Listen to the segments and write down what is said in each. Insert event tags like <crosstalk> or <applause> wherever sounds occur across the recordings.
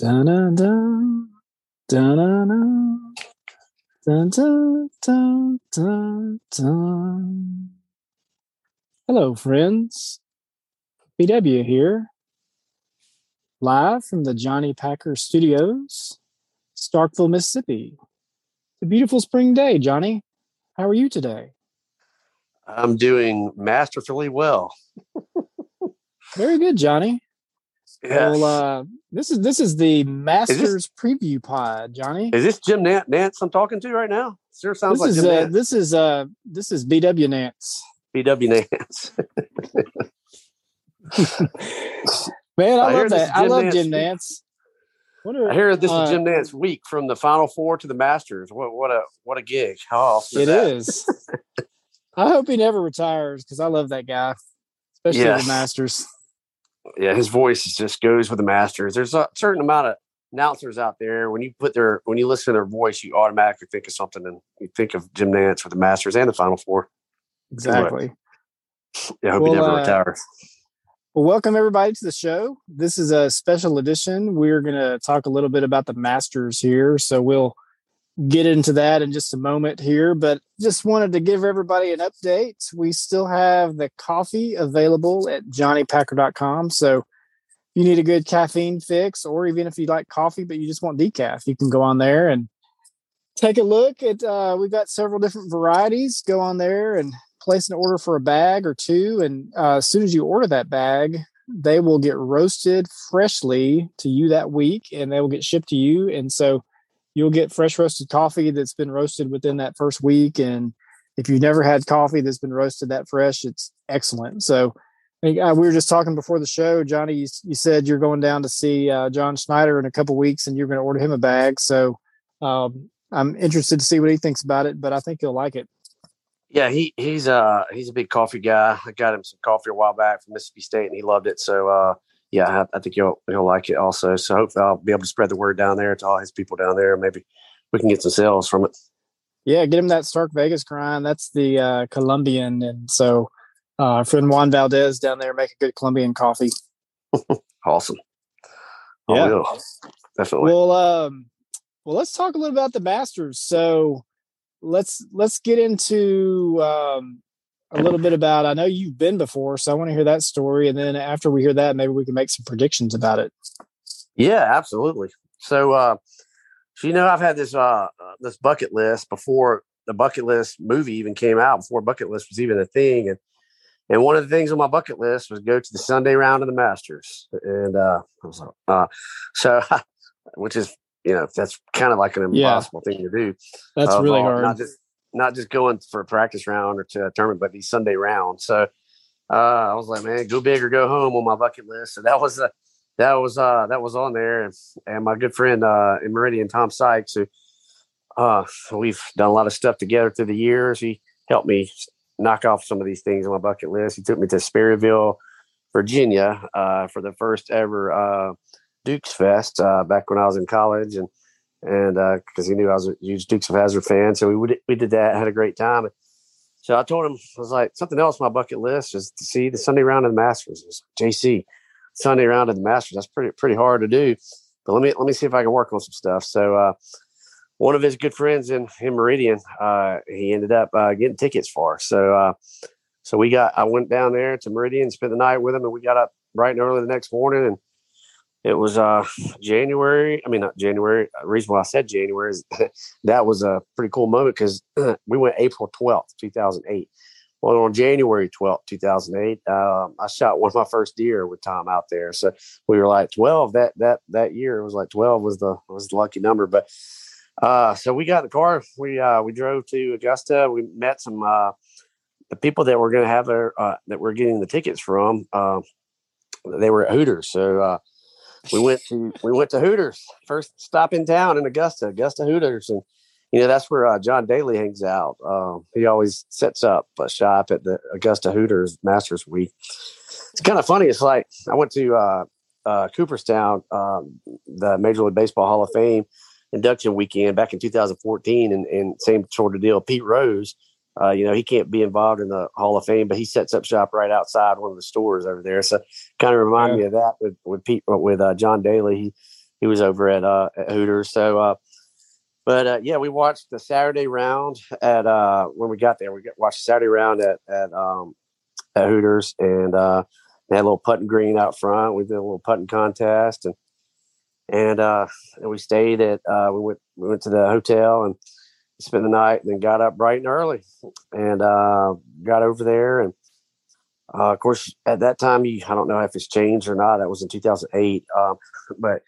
Da-na-da, da-na-na, da-da-da-da-da. Hello, friends. BW here, live from the Johnny Packer Studios, Starkville, Mississippi. It's a beautiful spring day, Johnny. How are you today? I'm doing masterfully well. <laughs> Very good, Johnny. Yeah. Well, uh, this is this is the Masters preview pod, Johnny. Is this Jim Nantz, Nantz I'm talking to right now? Sure sounds This like is Jim uh, Nantz. this is uh, this is BW Nantz. BW Nantz. <laughs> Man, I, I love that. I love Nantz Jim. Nantz. What I hear this uh, is Jim Nantz week from the Final Four to the Masters. What what a what a gig! How awesome It is is. I hope he never retires because I love that guy, especially Yes. the Masters. Yeah, his voice just goes with the Masters. There's a certain amount of announcers out there. When you put their when you listen to their voice, you automatically think of something, and you think of Jim Nantz with the Masters and the Final Four. Exactly. Yeah, I hope Well, he never uh, retires. Well, welcome everybody to the show. This is a special edition. We're going to talk a little bit about the Masters here. So we'll get into that in just a moment here, but just wanted to give everybody an update. We still have the coffee available at johnnypacker.com. So if you need a good caffeine fix, or even if you like coffee, but you just want decaf, you can go on there and take a look at, uh, we've got several different varieties. Go on there and place an order for a bag or two. And uh, as soon as you order that bag, they will get roasted freshly to you that week and they will get shipped to you. And so you'll get fresh roasted coffee that's been roasted within that first week. And if you've never had coffee that's been roasted that fresh, it's excellent. So I think, uh, we were just talking before the show, Johnny. You, you said you're going down to see uh, John Schneider in a couple weeks, and you're going to order him a bag. So um, I'm interested to see what he thinks about it, but I think he'll like it. Yeah, he he's uh he's a big coffee guy. I got him some coffee a while back from Mississippi State, and he loved it. So uh, yeah, I, I think he'll he'll like it also. So hopefully I'll be able to spread the word down there to all his people down there. Maybe we can get some sales from it. Yeah, get him that Stark Vegas grind. That's the uh, Colombian, and so uh, our friend Juan Valdez down there make a good Colombian coffee. <laughs> Awesome. Yeah. Definitely. Well, um, well, let's talk a little about the Masters. So let's let's get into um, a little bit about. I know you've been before, so I want to hear that story, and then after we hear that, maybe we can make some predictions about it. Yeah, absolutely. So, uh, so you know, I've had this uh, uh, this bucket list before the bucket list movie even came out, before bucket list was even a thing, and and one of the things on my bucket list was go to the Sunday round of the Masters, and uh, I was like, uh, so, <laughs> which is you know that's kind of like an Yeah. impossible thing to do. That's of really hard. Not just not just going for a practice round or to a tournament, but these Sunday rounds. So uh, I was like, man, go big or go home on my bucket list. So that was uh, that was uh, that was on there, and, and my good friend uh, in Meridian, Tom Sikes, who uh, we've done a lot of stuff together through the years. He helped me knock off some of these things on my bucket list. He took me to Sperryville, Virginia, uh, for the first ever uh, Dukes Fest uh, back when I was in college, and and because he knew I was a huge Dukes of Hazzard fan, so we would, we did that, had a great time. So I told him I was like something else on my bucket list is to see the Sunday round of the Masters. Was JC Sunday round of the Masters. That's pretty pretty hard to do, but let me let me see if I can work on some stuff. So uh, one of his good friends in in Meridian, uh, he ended up uh, getting tickets for. So uh, so we got I went down there to Meridian, spent the night with him, and we got up bright and early the next morning and it was uh January. I mean, not January. The reason why I said January is <laughs> that was a pretty cool moment because <clears throat> we went April 12th, 2008. Well, on January 12th, 2008, um, I shot one of my first deer with Tom out there. So we were like 12 that that that year. It was like 12 was the was the lucky number. But uh, so we got in the car. We uh, we drove to Augusta. We met some uh, the people that were going to have their uh, that were getting the tickets from. Uh, they were at Hooters. So uh, we went to we went to Hooters first stop in town in Augusta, Augusta Hooters, and you know that's where uh, John Daly hangs out. Um, he always sets up a shop at the Augusta Hooters Masters Week. It's kind of funny. It's like I went to uh, uh, Cooperstown, um, the Major League Baseball Hall of Fame induction weekend back in 2014, and, and same sort of deal. Pete Rose Uh, you know, he can't be involved in the Hall of Fame, but he sets up shop right outside one of the stores over there. So kind of remind Yeah. me of that with with Pete with uh, John Daly. He he was over at, uh, at Hooters. So, uh, but uh, yeah, we watched the Saturday round at uh, when we got there. We got, watched Saturday round at at, um, at Hooters, and uh, they had a little putting green out front. We did a little putting contest, and and uh, and we stayed at uh, we went we went to the hotel and spent the night, and then got up bright and early, and uh, got over there, and uh, of course at that time you I don't know if it's changed or not. That was in 2008, um, but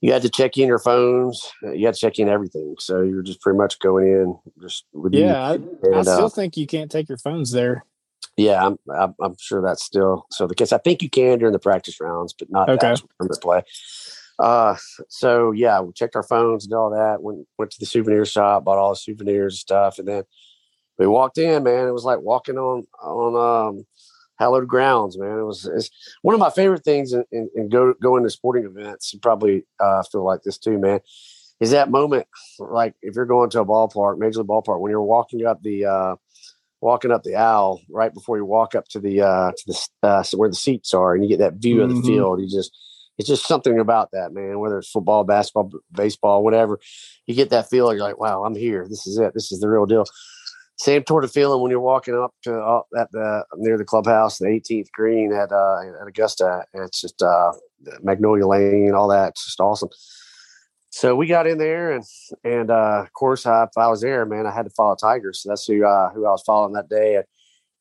you had to check in your phones. You had to check in everything. So you're just pretty much going in just yeah. You. I, and, I still uh, think you can't take your phones there. Yeah, I'm, I'm, I'm sure that's still so the case. I think you can during the practice rounds, but not okay. the play. Uh, so yeah, we checked our phones and all that. Went went to the souvenir shop, bought all the souvenirs and stuff, and then we walked in. Man, it was like walking on on um, hallowed grounds, man. It was it's one of my favorite things in, in, in go going to sporting events. You probably uh, feel like this too, man. Is that moment like if you're going to a ballpark, major league ballpark, when you're walking up the uh, walking up the aisle right before you walk up to the uh, to the uh, where the seats are, and you get that view mm-hmm. of the mm-hmm. field. You just it's just something about that, man. Whether it's football, basketball, baseball, whatever, you get that feeling. You're like, wow, I'm here. This is it. This is the real deal same sort of feeling when you're walking up to uh, at the near the clubhouse, the 18th green at uh, at Augusta. It's just uh, Magnolia Lane, all that. It's just awesome. So we got in there, and and uh, of course, I, if I was there, man, I had to follow Tigers. So that's who uh, who I was following that day. Of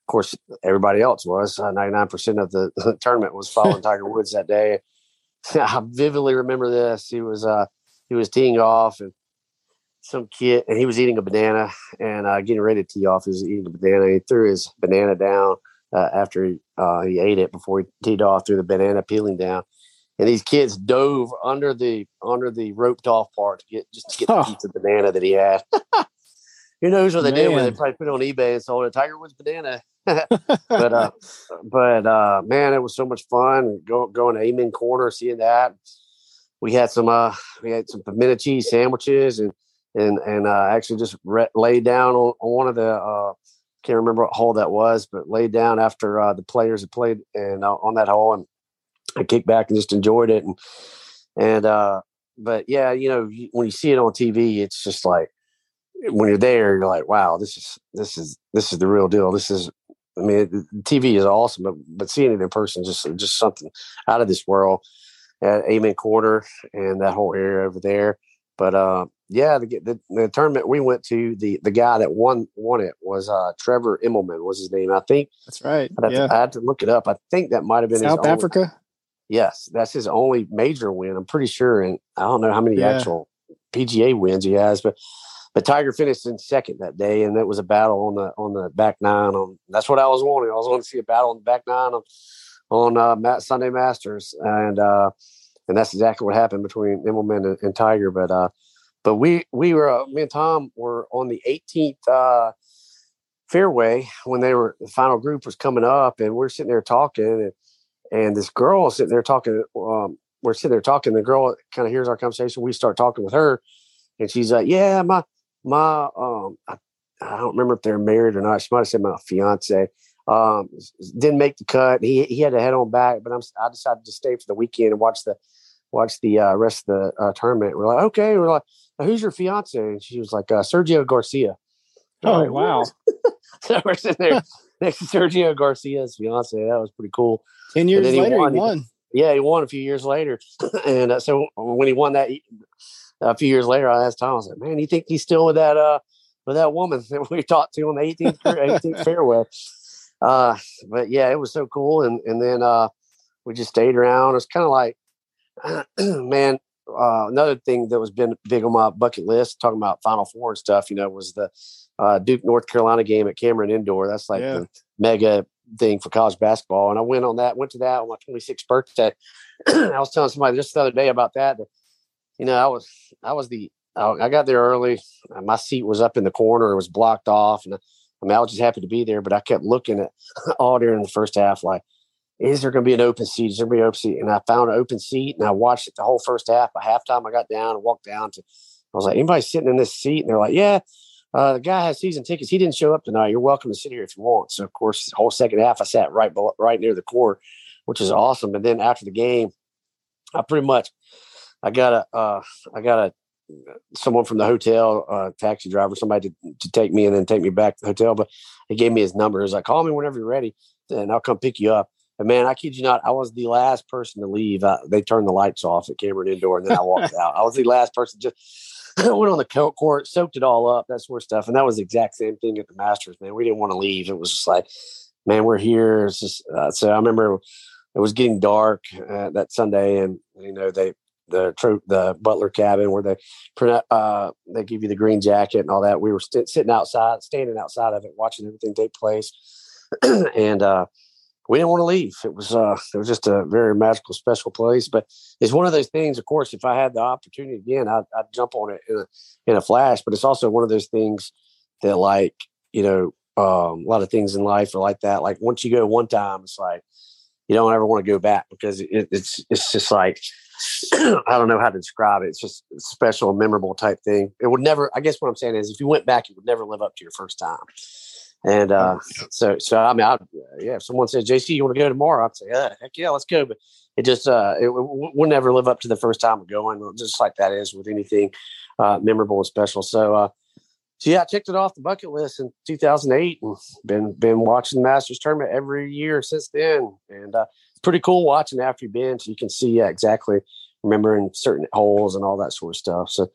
course, everybody else was. Uh, Ninety nine percent of <laughs> the, tournament was following Tiger Woods that day. <laughs> I vividly remember this. He was uh, he was teeing off, and some kid, and he was eating a banana and uh, getting ready to tee off. He was eating a banana. He threw his banana down uh, after he, uh, he ate it before he teed off. Threw the banana peeling down, and these kids dove under the under the roped off part to get just to get the piece of banana that he had. <laughs> Who knows what they Man. did when they probably put it on eBay and sold it. Tiger Woods banana. But uh, <laughs> but uh, man, it was so much fun go, going to Amen Corner, seeing that. We had some uh, we had some pimento cheese sandwiches and and and uh, actually just re- laid down on, on, one of the uh, can't remember what hole that was, but laid down after uh, the players had played and uh, on that hole, and I kicked back and just enjoyed it. And and uh, but yeah, you know, when you see it on TV, it's just like when you're there, you're like, wow, this is this is this is the real deal. This is, I mean, TV is awesome, but but seeing it in person just just something out of this world at Amen Corner and that whole area over there. But uh, yeah, the, the, the tournament we went to, the the guy that won won it was uh, Trevor Immelman was his name. I think that's right. i yeah. to, I had to look it up. I think that might have been South Africa. Only, yes, that's his only major win. I'm pretty sure, and I don't know how many yeah. actual PGA wins he has, but but Tiger finished in second that day, and it was a battle on the on the back nine. On that's what I was wanting. I was wanting to see a battle on the back nine on on uh, Sunday Masters, and uh, and that's exactly what happened between Immelman and, and Tiger. But uh, but we we were uh, me and Tom were on the 18th uh, fairway when they were the final group was coming up, and we're sitting there talking, and, and this girl sitting there talking. Um, we're sitting there talking. The girl kind of hears our conversation. We start talking with her, and she's like, "Yeah, my my um, I, I don't remember if they're married or not. She might have said my fiance." Um, didn't make the cut. He he had to head on back, but I'm I decided to stay for the weekend and watch the watch the uh, rest of the uh, tournament. We're like, okay, we're like, who's your fiance? And she was like, uh, Sergio Garcia. Oh, like, wow. <laughs> so we're sitting there next to Sergio Garcia's fiance. That was pretty cool. 10 years later, he won. He won. yeah, he won a few years later. <laughs> and uh, so when he won that a few years later, I asked Tom, I was like, man, you think he's still with that, uh, with that woman <laughs> that we talked to on the 18th, 18th <laughs> fairway? Uh, but yeah, it was so cool. And, and then, uh, we just stayed around. It's kind of like, <clears throat> man, uh, another thing that was been big on my bucket list, talking about Final Four and stuff, you know, was the uh, Duke North Carolina game at Cameron Indoor. That's like yeah. the mega thing for college basketball. And I went on that, went to that on my 26th birthday. <clears throat> I was telling somebody just the other day about that. that you know, I was, I was the, I got there early. My seat was up in the corner. It was blocked off. And I mean, I was just happy to be there, but I kept looking at <laughs> all during the first half, like, is there going to be an open seat? Is there going to be an open seat? And I found an open seat and I watched it the whole first half. By halftime, I got down and walked down to, I was like, anybody sitting in this seat? And they're like, yeah, uh, the guy has season tickets. He didn't show up tonight. You're welcome to sit here if you want. So, of course, the whole second half, I sat right right near the court, which is awesome. And then after the game, I pretty much I got a, uh, I got a, someone from the hotel, uh, taxi driver, somebody to, to take me and then take me back to the hotel. But he gave me his number. He was like, call me whenever you're ready and I'll come pick you up. And man, I kid you not, I was the last person to leave. Uh, they turned the lights off at Cameron Indoor, and then I walked out. I was the last person. Just <laughs> went on the court, soaked it all up, that sort of stuff. And that was the exact same thing at the Masters. Man, we didn't want to leave. It was just like, man, we're here. Just uh, so. I remember it was getting dark uh, that Sunday, and you know they the the Butler cabin where they uh, they give you the green jacket and all that. We were st- sitting outside, standing outside of it, watching everything take place, <clears throat> and uh, we didn't want to leave. It was uh, it was just a very magical, special place. But it's one of those things. Of course, if I had the opportunity again, I'd, I'd jump on it in a, in a flash. But it's also one of those things that, like you know, um, a lot of things in life are like that. Like once you go one time, it's like you don't ever want to go back because it, it's it's just like <clears throat> I don't know how to describe it. It's just a special, memorable type thing. It would never. I guess what I'm saying is, if you went back, it would never live up to your first time. And uh, so, so I mean, I, yeah, if someone said, JC, you want to go tomorrow? I'd say, yeah, heck yeah, let's go. But it just, uh, it w- would never live up to the first time of going, just like that is with anything uh, memorable and special. So, uh, so yeah, I checked it off the bucket list in 2008 and been, been watching the Masters tournament every year since then. And uh, it's pretty cool watching after you've been so you can see yeah, exactly remembering certain holes and all that sort of stuff. So,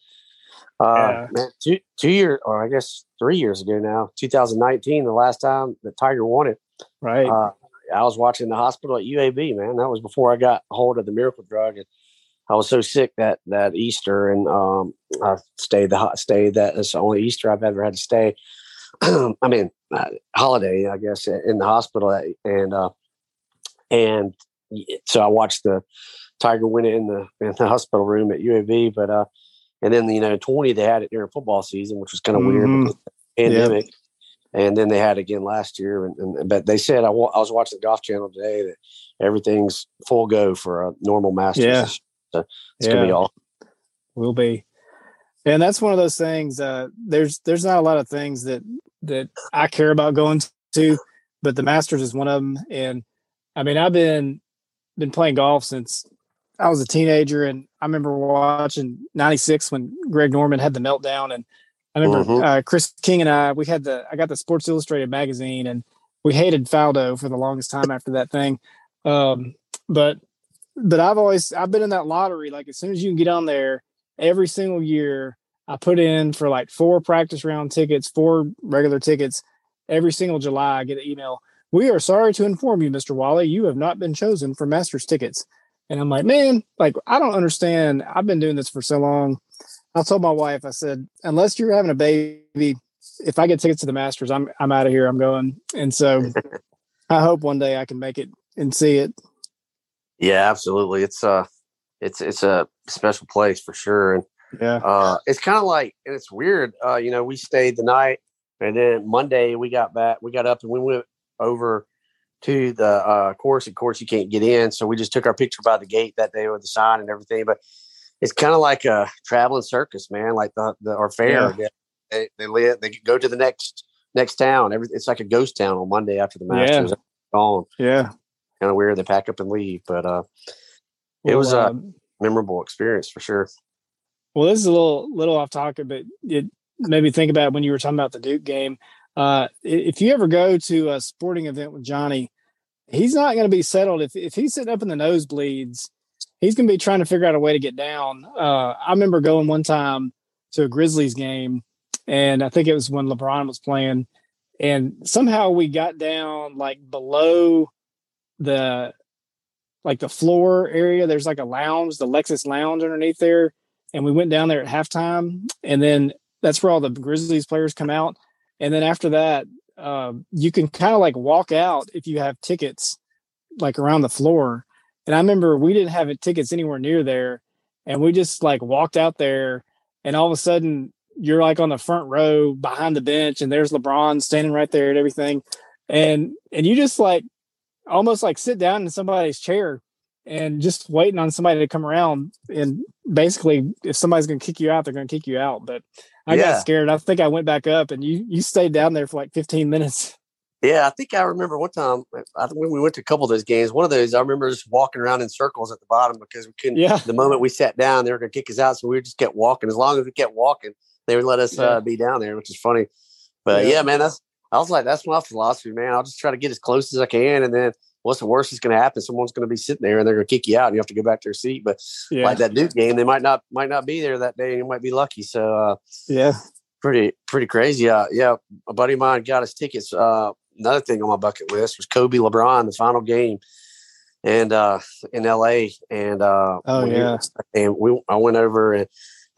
uh, yeah. man, two two years, or I guess three years ago now, 2019, the last time that Tiger won it. Right. Uh, I was watching the hospital at UAB. Man, that was before I got hold of the miracle drug, and I was so sick that that Easter, and um, I stayed the stayed that. It's the only Easter I've ever had to stay. <clears throat> I mean, uh, holiday, I guess, in the hospital, and uh, and so I watched the Tiger win it in the in the <laughs> hospital room at UAB, but uh, and then, you know, 20, they had it during football season, which was kind of mm-hmm. weird pandemic. And then they had it again last year. And, and but they said, I, wa- I was watching the Golf Channel today that everything's full go for a normal Masters. Yeah. So it's yeah. to be all. We'll be. And that's one of those things. Uh, there's there's not a lot of things that that I care about going to, but the Masters is one of them. And I mean, I've been been playing golf since I was a teenager, and I remember watching '96 when Greg Norman had the meltdown, and I remember mm-hmm. uh, Chris King and I we had the I got the Sports Illustrated magazine, and we hated Faldo for the longest time after that thing. Um, but but I've always I've been in that lottery. Like as soon as you can get on there, every single year I put in for like four practice round tickets, four regular tickets. Every single July, I get an email. We are sorry to inform you, Mr. Wally, you have not been chosen for Masters tickets. And I'm like, man, like I don't understand. I've been doing this for so long. I told my wife, I said, unless you're having a baby, if I get tickets to the Masters, I'm I'm out of here. I'm going. And so <laughs> I hope one day I can make it and see it. Yeah, absolutely. It's uh it's it's a special place for sure. And yeah, uh it's kind of like and it's weird. Uh, you know, we stayed the night and then Monday we got back, we got up and we went over to the uh, course. Of course, you can't get in, so we just took our picture by the gate that day with the sign and everything. But it's kind of like a traveling circus, man. Like the, the or fair. Yeah. They they live, they go to the next next town. Every it's like a ghost town on Monday after the Masters. Yeah. Gone. Yeah. Kind of weird. They pack up and leave, but uh, it well, was a um, memorable experience for sure. Well, this is a little little off topic, but it made me think about when you were talking about the Duke game. Uh, if you ever go to a sporting event with Johnny, he's not going to be settled if if he's sitting up in the nosebleeds. He's going to be trying to figure out a way to get down. Uh, I remember going one time to a Grizzlies game, and I think it was when LeBron was playing, and somehow we got down like below the like the floor area. There's like a lounge, the Lexus Lounge underneath there, and we went down there at halftime, and then that's where all the Grizzlies players come out. And then after that, um, you can kind of like walk out if you have tickets like around the floor. And I remember we didn't have tickets anywhere near there, and we just like walked out there, and all of a sudden you're like on the front row behind the bench, and there's LeBron standing right there and everything, and and you just like almost like sit down in somebody's chair and just waiting on somebody to come around and basically if somebody's going to kick you out they're going to kick you out but I yeah. got scared. I think I went back up, and you you stayed down there for like 15 minutes. Yeah, I think I remember one time. I think when we went to a couple of those games, one of those I remember just walking around in circles at the bottom because we couldn't. Yeah. The moment we sat down, they were going to kick us out, so we just kept walking. As long as we kept walking, they would let us Yeah. uh, be down there, which is funny. But Yeah. yeah. man, that's I was like, that's my philosophy, man. I'll just try to get as close as I can, and then what's the worst that's going to happen? Someone's going to be sitting there, and they're going to kick you out, and you have to go back to your seat. But Yeah. like that Duke game, they might not might not be there that day, and you might be lucky. So. uh yeah. pretty pretty crazy. Uh, yeah, a buddy of mine got us tickets. Uh, another thing on my bucket list was Kobe LeBron, the final game, and uh, in L.A. And uh, Oh, yeah. and we I went over and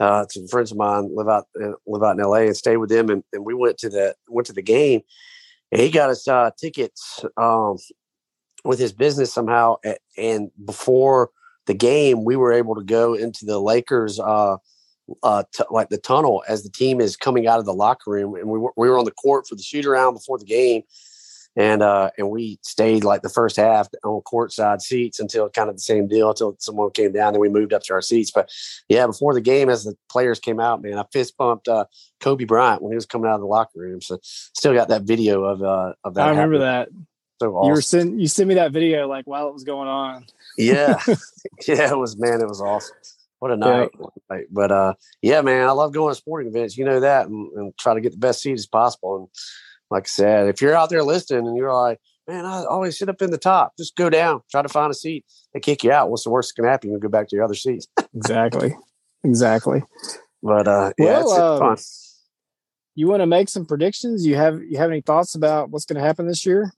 uh, to friends of mine live out uh, live out in L.A. and stayed with them, and, and we went to the went to the game, and he got us uh, tickets um, with his business somehow. a- And before the game, we were able to go into the Lakers. Uh, uh, t- like the tunnel as the team is coming out of the locker room, and we were, we were on the court for the shoot around before the game, and uh, and we stayed like the first half on courtside seats until kind of the same deal until someone came down. Then we moved up to our seats. But yeah, before the game, as the players came out, man, I fist bumped uh, Kobe Bryant when he was coming out of the locker room. So still got that video of uh, of that. I remember happening. that. So You were sent you sent me that video like while it was going on. yeah <laughs> <laughs> yeah it was man it was awesome what a night a night. but uh yeah man i love going to sporting events you know that and, and try to get the best seat as possible and like i said if you're out there listening and you're like man i always sit up in the top just go down try to find a seat they kick you out what's the worst that can happen you go back to your other seats <laughs> Exactly. Exactly. but uh yeah Well, it's, it's um, fun You want to make some predictions? You have you have any thoughts about what's going to happen this year?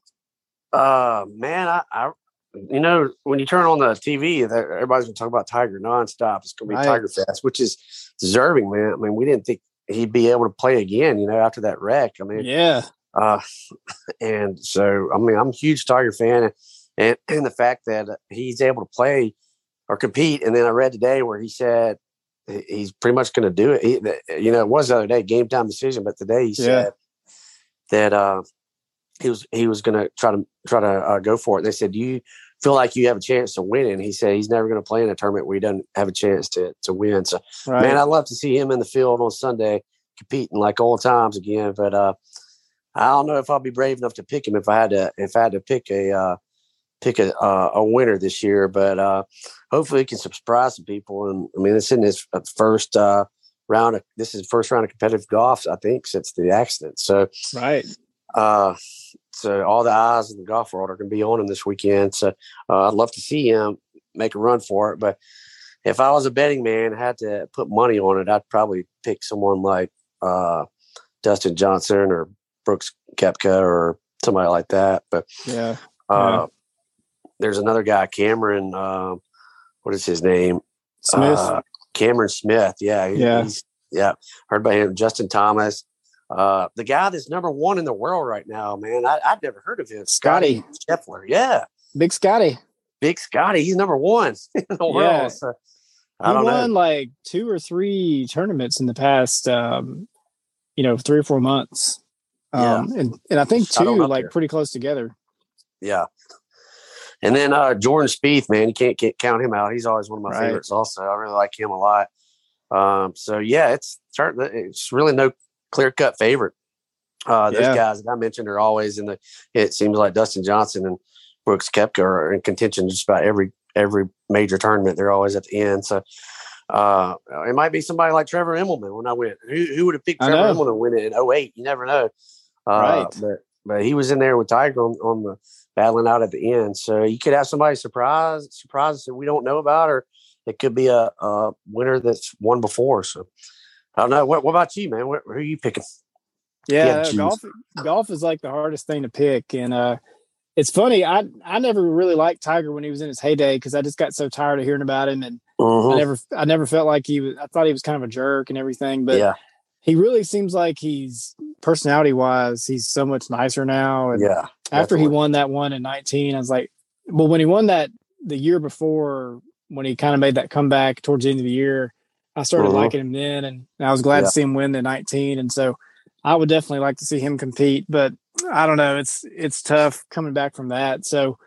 Uh, man, I, I, you know, when you turn on the TV, everybody's gonna talk about Tiger nonstop. It's gonna be Right. Tiger Fest, which is deserving, man. I mean, we didn't think he'd be able to play again, you know, after that wreck. I mean, Yeah. Uh, and so I mean, I'm a huge Tiger fan, and and the fact that he's able to play or compete. And then I read today where he said he's pretty much going to do it. He, you know, it was the other day, game time decision, but today he Yeah. said that uh, he was he was going to try to try to uh, go for it. They said, "Do you feel like you have a chance to win?" And he said he's never going to play in a tournament where he doesn't have a chance to to win. So Right. Man, I'd love to see him in the field on Sunday competing like old times again. But uh, I don't know if I'll be brave enough to pick him if I had to if I had to pick a uh, pick a uh, a winner this year. But uh, hopefully, he can surprise some people. And I mean, it's in his uh, first uh, round. Of, this is first round of competitive golf, I think, since the accident. So right. uh, so all the eyes in the golf world are going to be on him this weekend. So uh, I'd love to see him make a run for it. But if I was a betting man, I had to put money on it, I'd probably pick someone like uh, Dustin Johnson or Brooks Koepka or somebody like that. But Yeah. uh, there's another guy, Cameron. Uh, what is his name? Smith. Uh, Cameron Smith. Yeah. he- Yeah. Yeah. Heard about him. Justin Thomas. Uh, the guy that's number one in the world right now, man. I, I'd never heard of him. Scotty. Scheffler. Yeah. Big Scotty. Big Scotty. He's number one <laughs> in the world. Yeah. So, He I don't won know. like two or three tournaments in the past um, you know, three or four months. Yeah. Um and, and I think two like there. pretty close together. Yeah. And then uh, Jordan Spieth, man, you can't, can't count him out. He's always one of my Right. favorites. Also, I really like him a lot. Um, so yeah, it's certain- it's really no clear cut favorite. Uh, those Yeah. guys that I mentioned are always in the. It seems like Dustin Johnson and Brooks Koepka are in contention just about every every major tournament. They're always at the end. So uh, it might be somebody like Trevor Immelman when I went. Who, who would have picked Trevor. Immelman to win it in 08? You never know. Uh, Right. But but he was in there with Tiger on, on the battling out at the end. So you could have somebody surprise surprise us that we don't know about, or it could be a, a winner that's won before. So I don't know. What, what about you, man? What, who are you picking? Yeah, Yeah, golf golf is like the hardest thing to pick, and uh, it's funny. I I never really liked Tiger when he was in his heyday because I just got so tired of hearing about him, and I Mhm. never I never felt like he was. I thought he was kind of a jerk and everything, but yeah, he really seems like he's personality wise, he's so much nicer now. And yeah. after he won that one in 19, I was like, well, when he won that the year before, when he kind of made that comeback towards the end of the year, I started Mhm. liking him then, and I was glad Yeah. to see him win the 19. And so I would definitely like to see him compete, but I don't know, it's it's tough coming back from that. So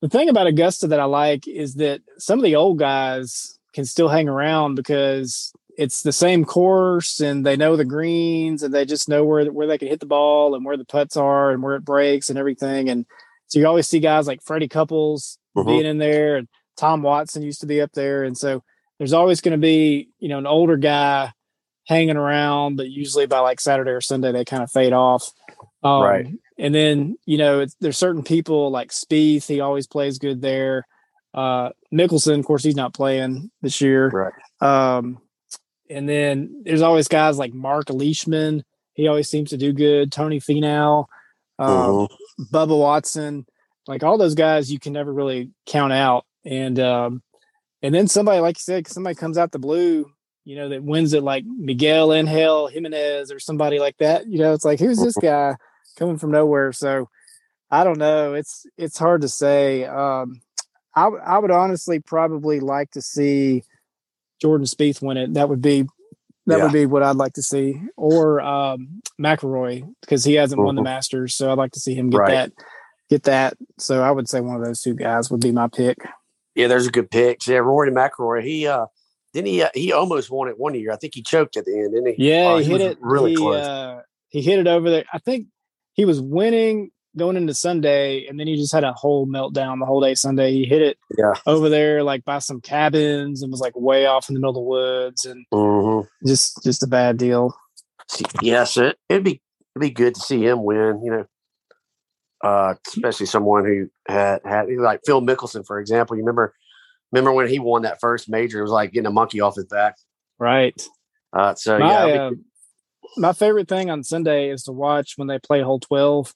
the thing about Augusta that I like is that some of the old guys can still hang around because it's the same course and they know the greens and they just know where where they can hit the ball and where the putts are and where it breaks and everything. And so you always see guys like Freddie Couples mm-hmm. being in there and Tom Watson used to be up there. And so there's always going to be, you know, an older guy hanging around, but usually by like Saturday or Sunday they kind of fade off. Um, right. And then you know there's certain people like Spieth. He always plays good there. Uh, Mickelson, of course, he's not playing this year. Right. Um, and then there's always guys like Mark Leishman. He always seems to do good. Tony Finau, um, mm-hmm. Bubba Watson, like all those guys, you can never really count out. And um, and then somebody, like you said, somebody comes out the blue you know, that wins it like Miguel Angel Jimenez or somebody like that. You know, it's like who's this guy coming from nowhere? So I don't know. It's it's hard to say. Um, I I would honestly probably like to see Jordan Spieth win it. That would be that yeah. would be what I'd like to see, or um, McIlroy because he hasn't mm-hmm. won the mm-hmm. Masters, so I'd like to see him get right. that get that. So I would say one of those two guys would be my pick. Yeah, there's a good pick. Yeah, Rory McIlroy. He uh didn't he? Uh, he almost won it one year. I think he choked at the end, didn't he? Yeah, oh, he, he hit it really he, close. Uh, he hit it over there. I think he was winning going into Sunday, and then he just had a whole meltdown the whole day Sunday. He hit it yeah. over there like by some cabins and was like way off in the middle of the woods and mm-hmm. just just a bad deal. Yes, it, it'd be it'd be good to see him win. You know, uh, especially someone who had had like Phil Mickelson, for example. You remember remember when he won that first major? It was like getting a monkey off his back. Right. Uh, so my, yeah, uh, my favorite thing on Sunday is to watch when they play hole twelve,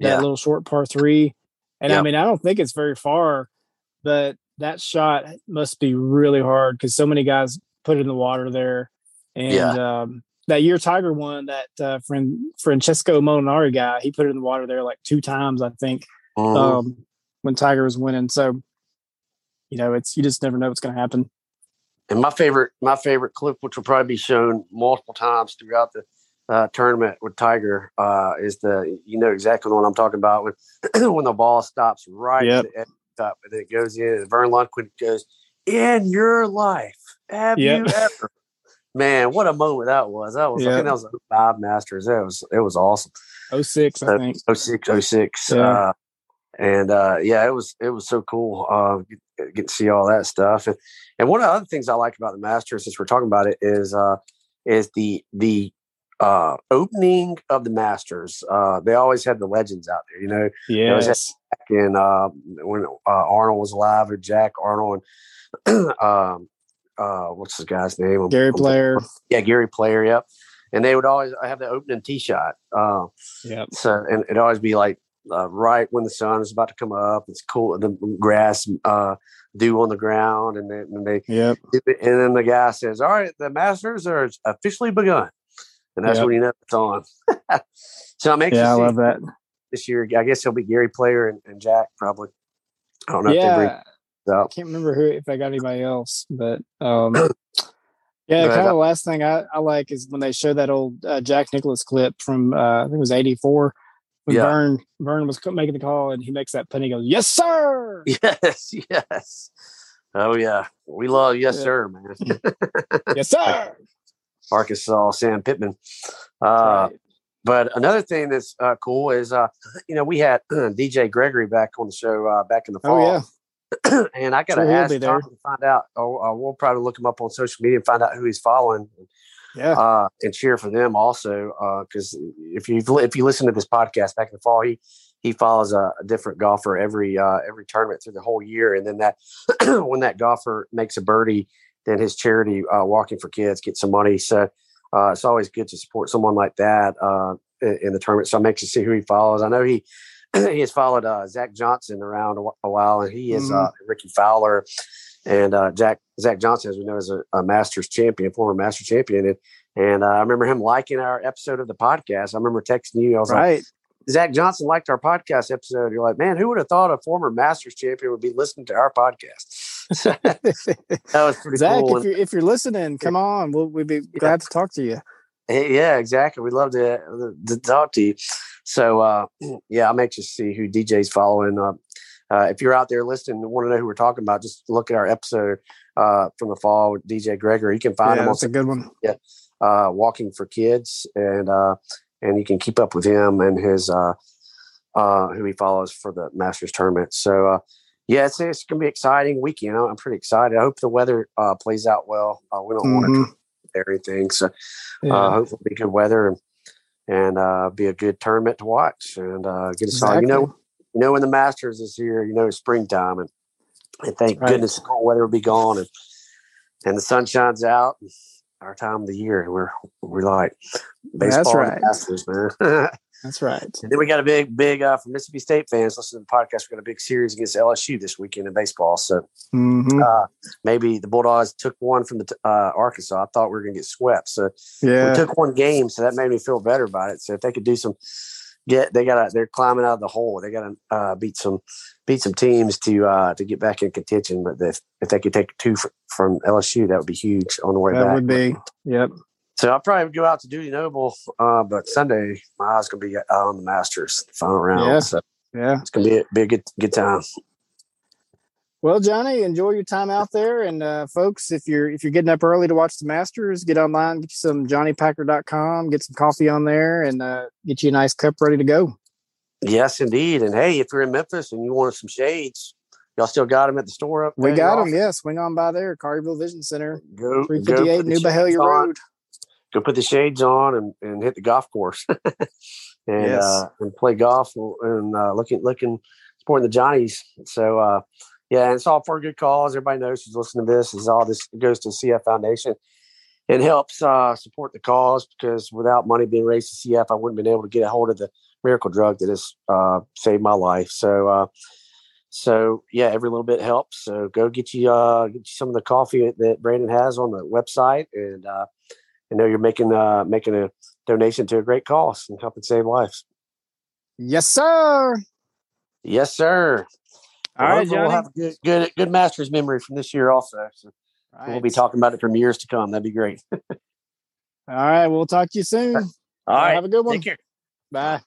that yeah. little short par three. And I mean, I don't think it's very far, but that shot must be really hard because so many guys put it in the water there. And yeah. um, that year Tiger won, that uh, Fran- Francesco Molinari guy, he put it in the water there like two times, I think, mm-hmm. um, when Tiger was winning. So you know, it's you just never know what's going to happen. And my favorite, my favorite clip, which will probably be shown multiple times throughout the uh, tournament with Tiger, uh, is the you know exactly what I'm talking about when <clears throat> when the ball stops right yep. at the top and it goes in. And Verne Lundquist goes, "In your life, have yep. you ever?" Man, what a moment that was! That was yep. I think that was five Masters. It was it was awesome. 06, I think. 06, 06. Yeah. Uh, and uh, yeah, it was it was so cool. Uh, get to see all that stuff. And, and one of the other things I like about the Masters, since we're talking about it, is uh, is the the uh, opening of the Masters. Uh, they always had the legends out there, you know. Yes. And uh, when uh, Arnold was alive, or Jack Arnold, and <clears throat> um, uh, what's the guy's name? Gary Player. Yeah, Gary Player. Yep. And they would always have the opening tee shot. Uh, yep. So and it'd always be like uh, right when the sun is about to come up. It's cool. The grass uh, dew on the ground, and then and they yep. and then the guy says, "All right, the Masters are officially begun," and that's yep. when you know it's on. <laughs> so I'm anxious. Yeah, I love that. This year, I guess he'll be Gary Player and, and Jack probably. I don't know. Yeah, I can't remember who if I got anybody else, but um, <coughs> yeah, kind of the last thing I, I like is when they show that old uh, Jack Nicklaus clip from uh, I think it was '84 when yeah. Vern Verne was making the call and he makes that penny goes, Yes, sir. <laughs> Yes, yes. Oh yeah. We love yes, yeah. sir, man. <laughs> yes, sir. Arkansas Sam Pittman. Uh, right. But another thing that's uh, cool is, uh, you know, we had <clears throat> DJ Gregory back on the show uh, back in the fall. Oh, yeah. <clears throat> and I got to sure ask Tom to find out, or, we'll probably look him up on social media and find out who he's following yeah, uh, and cheer for them also. Because uh, if you if you listen to this podcast back in the fall, he he follows a, a different golfer every uh, every tournament through the whole year, and then that <clears throat> when that golfer makes a birdie, then his charity uh, Walking for Kids get some money. So uh, it's always good to support someone like that uh, in, in, the tournament. So I'm anxious to see who he follows. I know he. <clears throat> he has followed Zach Johnson around a, a while, and he is mm-hmm. Rickie Fowler, and uh, Jack Zach Johnson, as we know, is a, a Masters champion, former Master champion, and and uh, I remember him liking our episode of the podcast. I remember texting you. I was right. like, Zach Johnson liked our podcast episode. You're like, man, who would have thought a former Masters champion would be listening to our podcast? <laughs> that was pretty Zach, cool. If you're, if you're listening, come on. We'll, we'd be glad to talk to you. Yeah, exactly. We'd love to, to talk to you. So, uh, yeah, I'm anxious to see who DJ's following. Uh, uh, if you're out there listening and want to know who we're talking about, just look at our episode uh, from the fall with DJ Gregory. You can find yeah, him. That's a good one. Yeah, uh, walking for kids, and uh, and you can keep up with him and his uh, uh, who he follows for the Masters tournament. So uh, yeah, it's it's gonna be exciting weekend. I'm pretty excited. I hope the weather uh, plays out well. Uh, we don't mm-hmm. want to everything, so uh, yeah. uh, hopefully be good weather and and uh, be a good tournament to watch and uh, get us on. You know, you know when the Masters is here, you know it's springtime, and, and thank right. goodness the cold weather will be gone and and the sun shines out. Our time of the year, we're we're like baseball That's right. Masters, man. <laughs> That's right. And then we got a big, big uh, for Mississippi State fans listening to the podcast. We got a big series against LSU this weekend in baseball. So mm-hmm. uh, maybe the Bulldogs took one from the uh, Arkansas. I thought we were going to get swept. So yeah, we took one game, so that made me feel better about it. So if they could do some, get they got they're climbing out of the hole. They got to uh, beat some beat some teams to uh, to get back in contention. But if if they could take two from LSU, that would be huge on the way that back. That would be. Yep. So I'll probably go out to Dudy Noble, uh, but Sunday my eyes gonna be out on the Masters final round. Yeah, so yeah, it's gonna be a, be a good good time. Well, Johnny, enjoy your time out there, and uh, folks, if you're if you're getting up early to watch the Masters, get online, get you some JohnnyPacker.com, get some coffee on there, and uh, get you a nice cup ready to go. Yes, indeed. And hey, if you're in Memphis and you want some shades, y'all still got them at the store up there? We got them. Yes, swing on by there, Collierville Vision Center, go, 358 New Byhalia Road go put the shades on and, and hit the golf course <laughs> and yes. uh, and play golf and uh, looking looking supporting the Johnnies. So uh, yeah, it's all for a good cause. Everybody knows who's listening to this is all this goes to CF Foundation. It helps uh, support the cause because without money being raised to CF, I wouldn't have been able to get a hold of the miracle drug that has uh, saved my life. So uh, so yeah, every little bit helps. So go get you uh, get you some of the coffee that Brandon has on the website and uh, I know you're making uh, making a donation to a great cause and helping save lives. Yes, sir. Yes, sir. All right, Johnny. We'll have good, good, good Masters memory from this year also. So right. we'll be talking about it from years to come. That'd be great. All right, we'll talk to you soon. All right, have a good one. Take care. Bye.